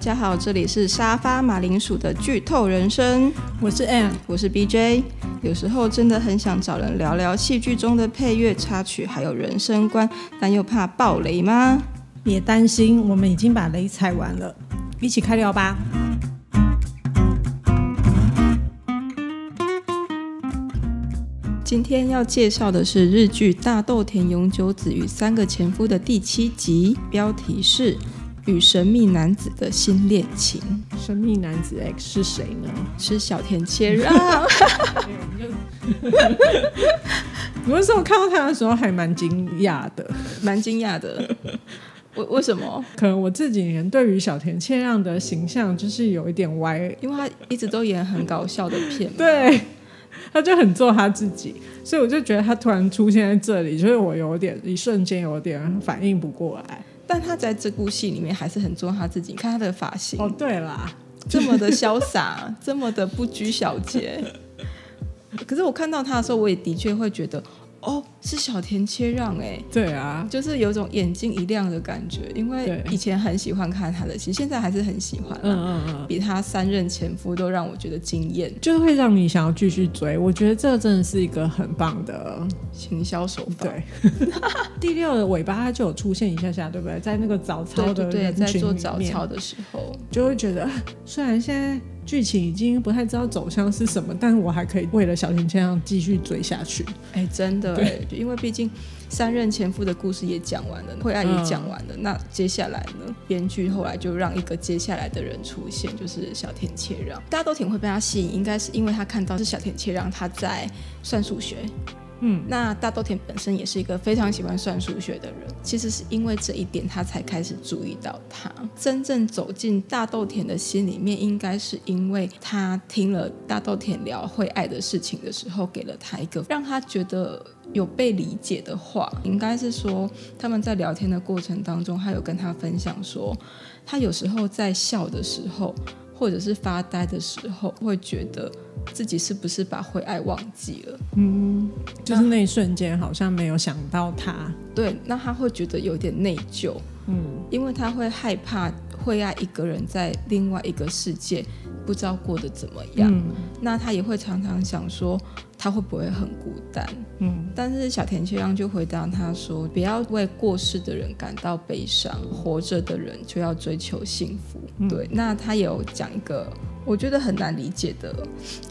大家好，这里是沙发马铃薯的剧透人生，我是 Ann，我是 BJ。有时候真的很想找人聊聊戏剧中的配乐插曲，还有人生观，但又怕爆雷吗？别担心，我们已经把雷踩完了，一起开聊吧。今天要介绍的是日剧《大豆田永久子与三个前夫》的第七集，标题是。与神秘男子的新恋情，神秘男子 X 是谁呢？是小田切让。我那时候看到他的时候还蛮惊讶的，蛮惊讶的。为为什么？可能我这几年对于小田切让的形象就是有一点歪，因为他一直都演很搞笑的片，对，他就很做他自己，所以我就觉得他突然出现在这里，就是我有点一瞬间有点反应不过来。但他在这部戏里面还是很做他自己，你看他的发型哦，对啦，这么的潇洒，这么的不拘小节。可是我看到他的时候，我也的确会觉得。哦，是小田切让哎，对啊，就是有种眼睛一亮的感觉，因为以前很喜欢看他的戏，现在还是很喜欢，嗯嗯嗯，比他三任前夫都让我觉得惊艳，就是会让你想要继续追。我觉得这真的是一个很棒的行销手法。对，第六的尾巴他就有出现一下下，对不对？在那个早操的对，在做早操的时候，就会觉得虽然现在。剧情已经不太知道走向是什么，但是我还可以为了小田切让继续追下去。哎、欸，真的，对，因为毕竟三任前夫的故事也讲完了，惠爱也讲完了，嗯、那接下来呢？编剧后来就让一个接下来的人出现，就是小田切让。大家都挺会被他吸引，应该是因为他看到是小田切让他在算数学。嗯，那大豆田本身也是一个非常喜欢算数学的人，其实是因为这一点，他才开始注意到他。真正走进大豆田的心里面，应该是因为他听了大豆田聊会爱的事情的时候，给了他一个让他觉得有被理解的话。应该是说他们在聊天的过程当中，他有跟他分享说，他有时候在笑的时候，或者是发呆的时候，会觉得。自己是不是把灰爱忘记了？嗯，就是那一瞬间好像没有想到他。对，那他会觉得有点内疚。嗯，因为他会害怕惠爱一个人在另外一个世界，不知道过得怎么样。嗯，那他也会常常想说，他会不会很孤单？嗯，但是小田切让就回答他说：“不要为过世的人感到悲伤，活着的人就要追求幸福。嗯”对，那他也有讲一个。我觉得很难理解的，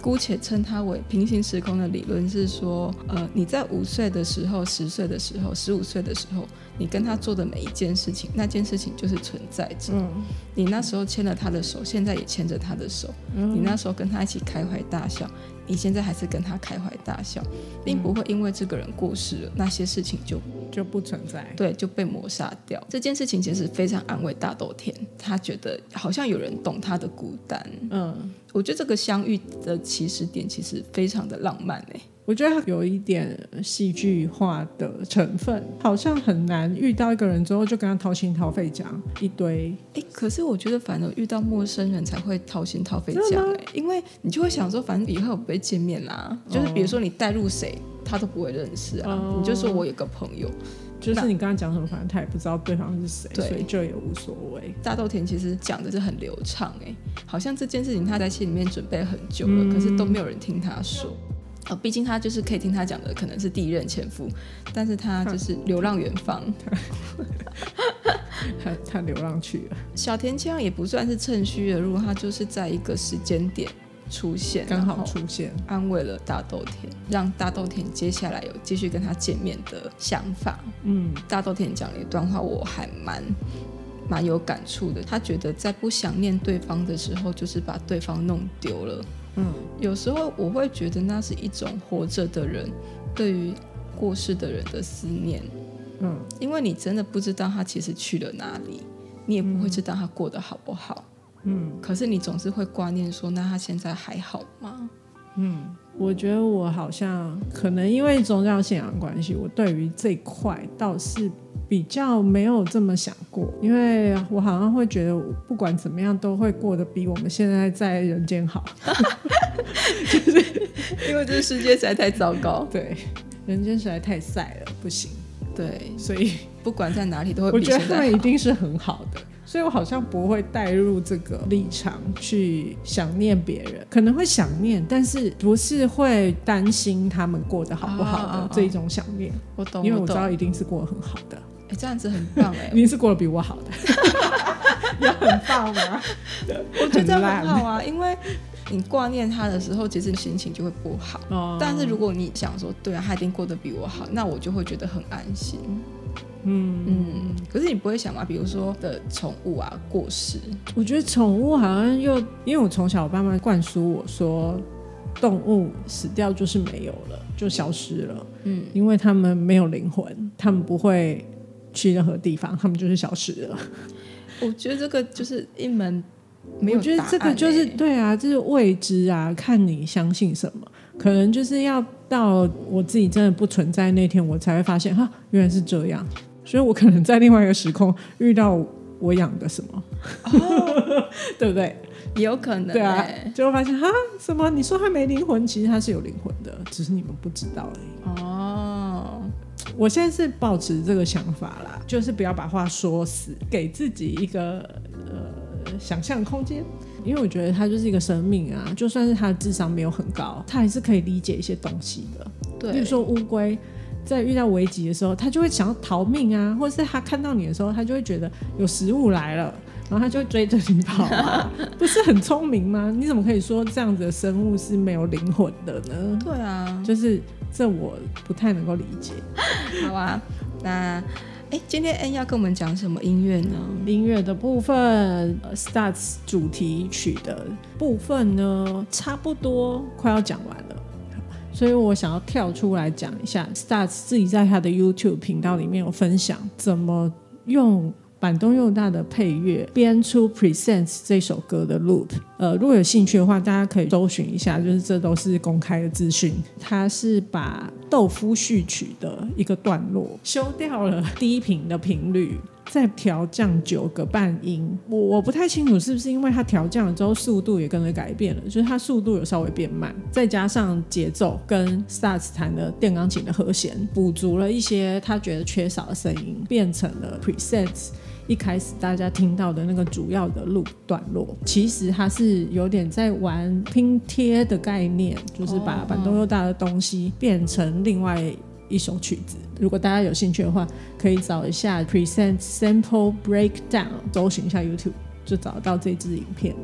姑且称它为平行时空的理论是说，呃，你在五岁的时候、十岁的时候、十五岁的时候，你跟他做的每一件事情，那件事情就是存在着。嗯，你那时候牵了他的手，现在也牵着他的手。嗯，你那时候跟他一起开怀大笑。你现在还是跟他开怀大笑，并不会因为这个人过世了，那些事情就就不存在，对，就被抹杀掉。这件事情其实非常安慰大豆田，他觉得好像有人懂他的孤单。嗯，我觉得这个相遇的起始点其实非常的浪漫诶。我觉得有一点戏剧化的成分，好像很难遇到一个人之后就跟他掏心掏肺讲一堆。哎，可是我觉得反而遇到陌生人才会掏心掏肺讲，哎，因为你就会想说，反正以后不会见面啦，就是比如说你带入谁，他都不会认识啊。你就说我有个朋友，就是你刚刚讲什么，反正他也不知道对方是谁，所以这也无所谓。大豆田其实讲的是很流畅，哎，好像这件事情他在心里面准备很久了，可是都没有人听他说。哦，毕竟他就是可以听他讲的，可能是第一任前夫，但是他就是流浪远方，他他流浪去了。小田切让也不算是趁虚而入，他就是在一个时间点出现，刚好出现，安慰了大豆田，让大豆田接下来有继续跟他见面的想法。嗯，大豆田讲了一段话，我还蛮蛮有感触的。他觉得在不想念对方的时候，就是把对方弄丢了。嗯，有时候我会觉得那是一种活着的人对于过世的人的思念。嗯，因为你真的不知道他其实去了哪里，你也不会知道他过得好不好。嗯，可是你总是会挂念说，那他现在还好吗？嗯，我觉得我好像可能因为宗教信仰关系，我对于这块倒是。比较没有这么想过，因为我好像会觉得，不管怎么样都会过得比我们现在在人间好，就是因为这个世界实在太糟糕，对，人间实在太晒了，不行。对，所以不管在哪里都会。我觉得他们一定是很好的，所以我好像不会带入这个立场去想念别人，可能会想念，但是不是会担心他们过得好不好的这一种想念。我懂，因为我知道一定是过得很好的。哎，这样子很棒哎，你是过得比我好的，也很棒吗？我觉得很好啊，因为。你挂念他的时候，其实心情就会不好。哦。但是如果你想说，对啊，他一定过得比我好，那我就会觉得很安心。嗯嗯。可是你不会想嘛？比如说的宠物啊过世，我觉得宠物好像又因为我从小我爸妈灌输我说，动物死掉就是没有了，就消失了。嗯。因为他们没有灵魂，他们不会去任何地方，他们就是消失了。我觉得这个就是一门。我觉得这个就是对啊，就是未知啊，看你相信什么。可能就是要到我自己真的不存在那天，我才会发现哈，原来是这样。所以我可能在另外一个时空遇到我养的什么，哦、对不对？有可能。对啊，就会发现哈，什么？你说它没灵魂，其实它是有灵魂的，只是你们不知道而已。哦，我现在是保持这个想法啦，就是不要把话说死，给自己一个呃。想象空间，因为我觉得它就是一个生命啊，就算是它的智商没有很高，它还是可以理解一些东西的。对，比如说乌龟在遇到危急的时候，他就会想要逃命啊，或者是他看到你的时候，他就会觉得有食物来了，然后他就会追着你跑啊，不是很聪明吗？你怎么可以说这样子的生物是没有灵魂的呢？对啊，就是这我不太能够理解。好啊，那。哎，今天 Ann 要跟我们讲什么音乐呢？音乐的部分，Starts 主题曲的部分呢，差不多快要讲完了，所以我想要跳出来讲一下，Stars 自己在他的 YouTube 频道里面有分享怎么用。板东祐大的配乐编出《Presence》这首歌的 loop，呃，如果有兴趣的话，大家可以搜寻一下，就是这都是公开的资讯。他是把豆腐序曲的一个段落修掉了低频的频率，再调降九个半音。我我不太清楚是不是因为它调降了之后速度也跟着改变了，就是它速度有稍微变慢，再加上节奏跟萨斯弹的电钢琴的和弦补足了一些他觉得缺少的声音，变成了《preset》。一开始大家听到的那个主要的路段落，其实它是有点在玩拼贴的概念，就是把板东又大的东西变成另外一首曲子。如果大家有兴趣的话，可以找一下 Presence Sample Breakdown，搜寻一下 YouTube 就找到这支影片，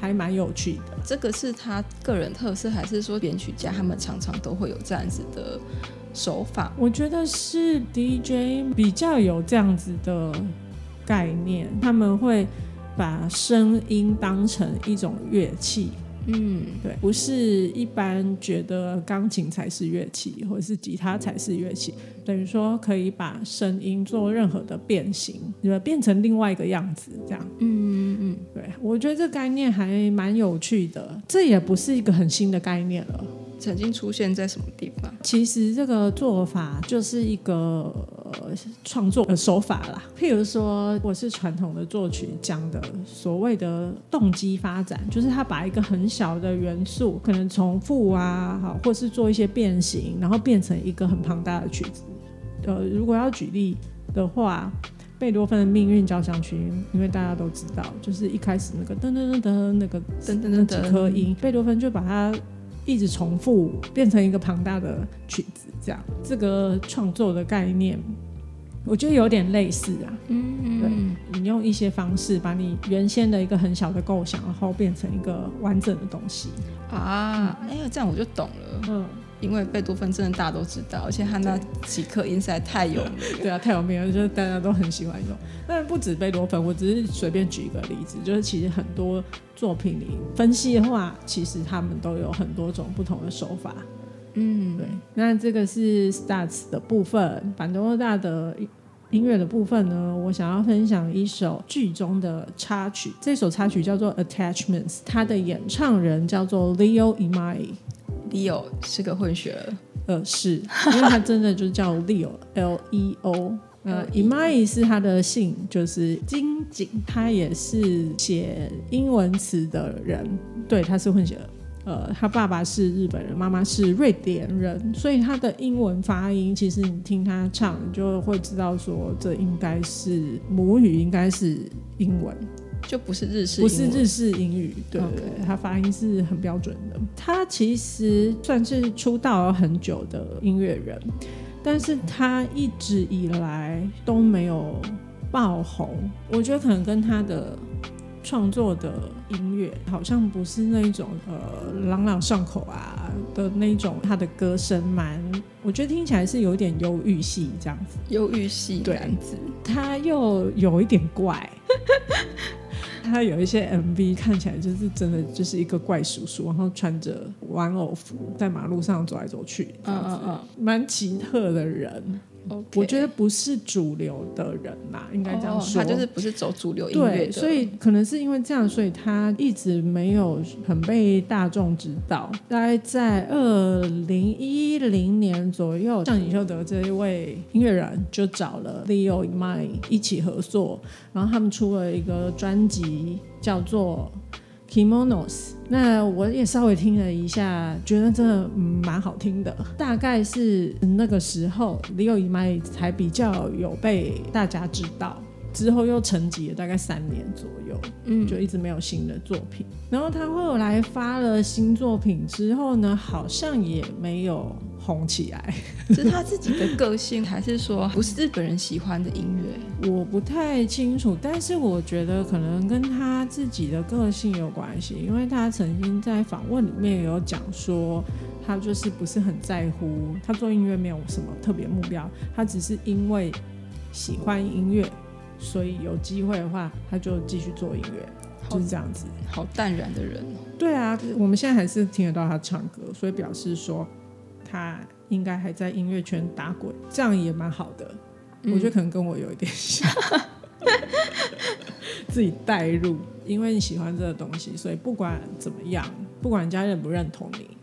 还蛮有趣的。这个是他个人特色，还是说编曲家他们常常都会有这样子的手法？我觉得是 DJ 比较有这样子的。概念，他们会把声音当成一种乐器，嗯，对，不是一般觉得钢琴才是乐器，或者是吉他才是乐器，等于说可以把声音做任何的变形，就变成另外一个样子，这样，嗯嗯嗯，对，我觉得这概念还蛮有趣的，这也不是一个很新的概念了。曾经出现在什么地方？其实这个做法就是一个呃创作的手法啦。譬如说，我是传统的作曲讲的所谓的动机发展，就是他把一个很小的元素可能重复啊，好，或是做一些变形，然后变成一个很庞大的曲子。呃，如果要举例的话，贝多芬的命运交响曲，因为大家都知道，就是一开始那个噔噔噔噔那个噔噔噔几颗音，贝多芬就把它。一直重复变成一个庞大的曲子，这样这个创作的概念，我觉得有点类似啊。嗯，对，你用一些方式把你原先的一个很小的构想，然后变成一个完整的东西啊。哎呀，这样我就懂了。嗯。因为贝多芬真的大家都知道，而且他那几颗音实在太有名，对啊，太有名了，就是大家都很喜欢用。但是不止贝多芬，我只是随便举一个例子，就是其实很多作品里分析的话，其实他们都有很多种不同的手法。嗯，对。那这个是 Stars 的部分，板多大的音乐的部分呢，我想要分享一首剧中的插曲，这首插曲叫做 Attachments，它的演唱人叫做 Leo Imai。Leo 是个混血儿，呃，是因为他真的就叫 Leo，L E O，呃，Imai 是他的姓，就是金井，他也是写英文词的人，对，他是混血儿。呃，他爸爸是日本人，妈妈是瑞典人，所以他的英文发音，其实你听他唱，你就会知道说，这应该是母语，应该是英文，就不是日式，不是日式英语，对对对，他发音是很标准的。他其实算是出道了很久的音乐人，但是他一直以来都没有爆红，我觉得可能跟他的。创作的音乐好像不是那种呃朗朗上口啊的那种，他的歌声蛮，我觉得听起来是有点忧郁系这样子，忧郁系这样子，他又有一点怪，他有一些 MV 看起来就是真的就是一个怪叔叔，然后穿着玩偶服在马路上走来走去，嗯嗯嗯，蛮奇特的人。我觉得不是主流的人呐，应该这样说。他就是不是走主流音乐的。对，所以可能是因为这样，所以他一直没有很被大众知道。大概在二零一零年左右，像尹秀德这一位音乐人就找了 Leo Imai 一起合作，然后他们出了一个专辑，叫做。Kimonos，那我也稍微听了一下，觉得真的蛮好听的。大概是那个时候，Leo Imai 才比较有被大家知道。之后又沉寂了大概三年左右，嗯，就一直没有新的作品。然后他后来发了新作品之后呢，好像也没有红起来。是他自己的个性，还是说不是日本人喜欢的音乐？我不太清楚，但是我觉得可能跟他自己的个性有关系，因为他曾经在访问里面有讲说，他就是不是很在乎，他做音乐没有什么特别目标，他只是因为喜欢音乐。所以有机会的话，他就继续做音乐，就是这样子。好淡然的人。对啊，我们现在还是听得到他唱歌，所以表示说他应该还在音乐圈打滚，这样也蛮好的。嗯。我觉得可能跟我有一点像，自己带入，因为你喜欢这个东西，所以不管怎么样，不管人家认不认同你，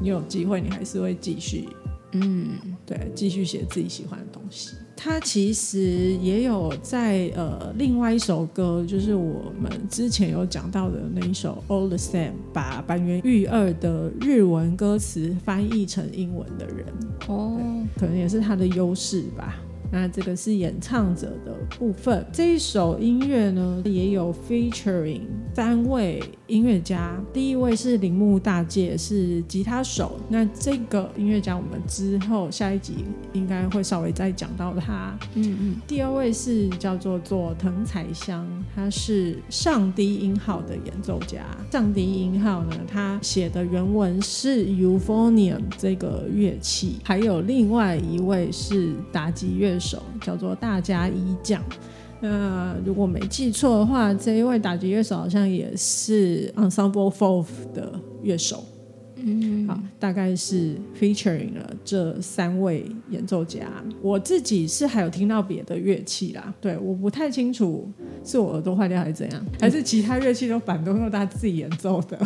你有机会你还是会继续，嗯，对，继续写自己喜欢的东西。他其实也有在呃，另外一首歌，就是我们之前有讲到的那一首《All the Same》，把坂元裕二的日文歌词翻译成英文的人，哦，可能也是他的优势吧。那这个是演唱者的部分，这一首音乐呢也有 featuring 三位音乐家，第一位是铃木大介，是吉他手。那这个音乐家我们之后下一集应该会稍微再讲到他。嗯嗯。第二位是叫做佐藤彩香，他是上低音号的演奏家。上低音号呢，他写的原文是 euphonium 这个乐器，还有另外一位是打击乐。乐手叫做大家一将，那如果没记错的话，这一位打击乐手好像也是 Ensemble Four 的乐手。嗯，好，大概是 featuring 了这三位演奏家。我自己是还有听到别的乐器啦，对，我不太清楚是我耳朵坏掉还是怎样，还是其他乐器都反动用他自己演奏的，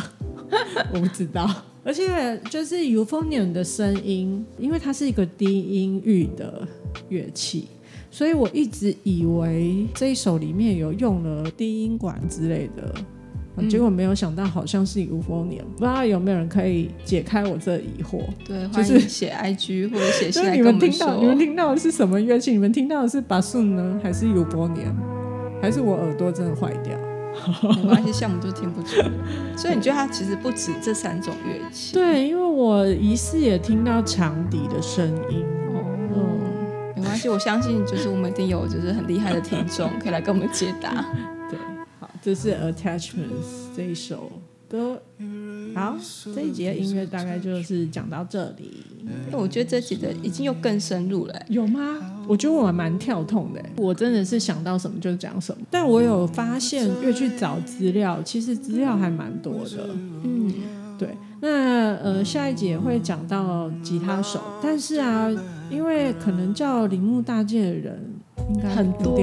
我不知道。而且就是 euphonium 的声音，因为它是一个低音域的。乐器，所以我一直以为这一首里面有用了低音管之类的，嗯、结果没有想到好像是 euphonium，不知道有没有人可以解开我这疑惑？对，就是写 IG 或者写信来跟我们说。你们听到，你们听到的是什么乐器？你们听到的是 bassoon 呢，还是 euphonium？还是我耳朵真的坏掉？没关系，项目就听不出来。所以你觉得它其实不止这三种乐器？对，因为我疑似也听到长笛的声音。哦没关系，我相信就是我们一定有就是很厉害的听众可以来跟我们解答。对，好，这是 Attachments 这一首歌。好，这一集的音乐大概就是讲到这里。那我觉得这集的已经又更深入了。有吗？我觉得我还蛮跳痛的。我真的是想到什么就讲什么。但我有发现，越去找资料，其实资料还蛮多的。嗯，对。那呃，下一集也会讲到吉他手，但是啊。因为可能叫铃木大介的人应该很多，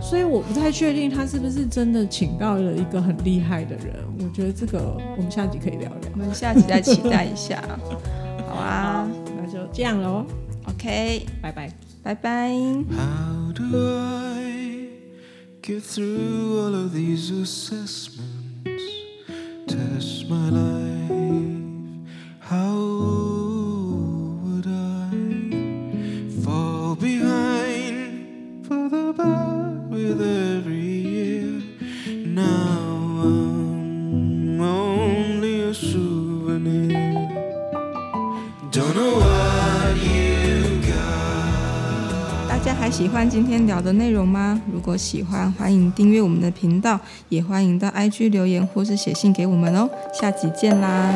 所以我不太确定他是不是真的请到了一个很厉害的人。我觉得这个我们下集可以聊聊，我们下集再期待一下。好啊，那就这样喽。OK，拜拜，拜拜。How do I get through all of these assessments? Test my life. 今天聊的内容吗？如果喜欢，欢迎订阅我们的频道，也欢迎到 IG 留言或是写信给我们哦。下集见啦！